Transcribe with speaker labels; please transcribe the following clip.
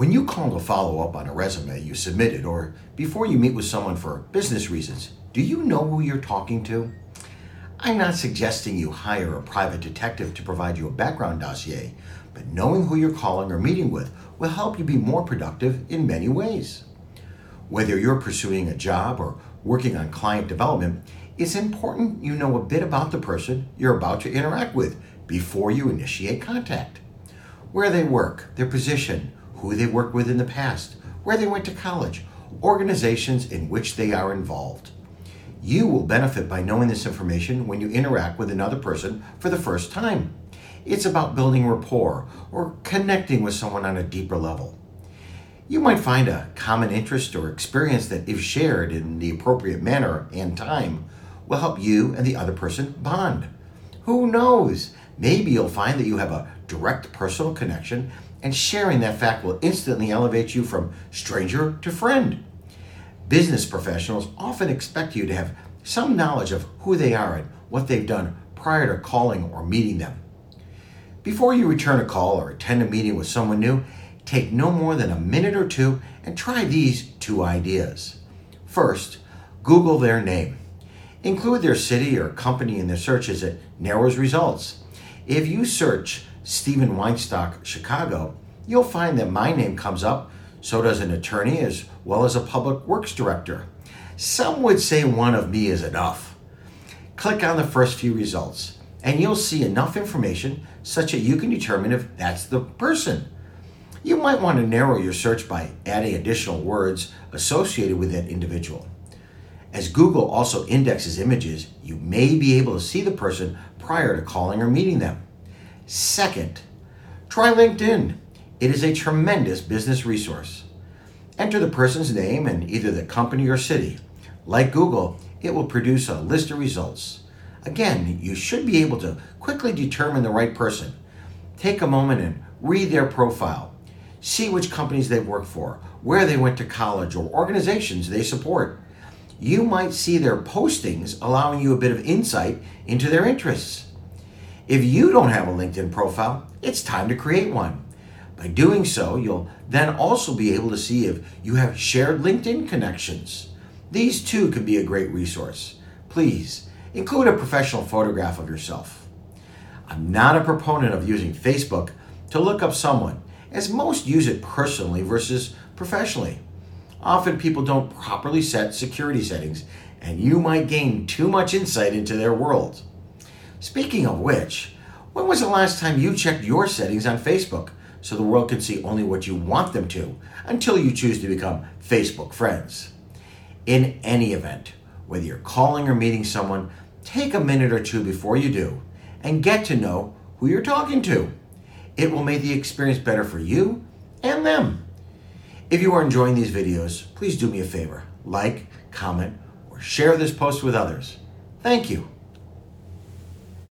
Speaker 1: When you call to follow up on a resume you submitted or before you meet with someone for business reasons, do you know who you're talking to? I'm not suggesting you hire a private detective to provide you a background dossier, but knowing who you're calling or meeting with will help you be more productive in many ways. Whether you're pursuing a job or working on client development, it's important you know a bit about the person you're about to interact with before you initiate contact. Where they work, their position, who they worked with in the past, where they went to college, organizations in which they are involved. You will benefit by knowing this information when you interact with another person for the first time. It's about building rapport or connecting with someone on a deeper level. You might find a common interest or experience that, if shared in the appropriate manner and time, will help you and the other person bond. Who knows? Maybe you'll find that you have a direct personal connection, and sharing that fact will instantly elevate you from stranger to friend. Business professionals often expect you to have some knowledge of who they are and what they've done prior to calling or meeting them. Before you return a call or attend a meeting with someone new, take no more than a minute or two and try these two ideas. First, Google their name. Include their city or company in their searches, it narrows results. If you search Stephen Weinstock, Chicago, you'll find that my name comes up so does an attorney as well as a public works director. Some would say one of me is enough. Click on the first few results, and you'll see enough information such that you can determine if that's the person. You might want to narrow your search by adding additional words associated with that individual. As Google also indexes images, you may be able to see the person prior to calling or meeting them. Second, try LinkedIn. It is a tremendous business resource. Enter the person's name and either the company or city. Like Google, it will produce a list of results. Again, you should be able to quickly determine the right person. Take a moment and read their profile. See which companies they've worked for, where they went to college, or organizations they support. You might see their postings allowing you a bit of insight into their interests. If you don't have a LinkedIn profile, it's time to create one. By doing so, you'll then also be able to see if you have shared LinkedIn connections. These too can be a great resource. Please include a professional photograph of yourself. I'm not a proponent of using Facebook to look up someone, as most use it personally versus professionally. Often people don't properly set security settings, and you might gain too much insight into their world. Speaking of which, when was the last time you checked your settings on Facebook? so the world can see only what you want them to until you choose to become Facebook friends. In any event, whether you're calling or meeting someone, take a minute or two before you do and get to know who you're talking to. It will make the experience better for you and them. If you are enjoying these videos, please do me a favor like, comment, or share this post with others. Thank you.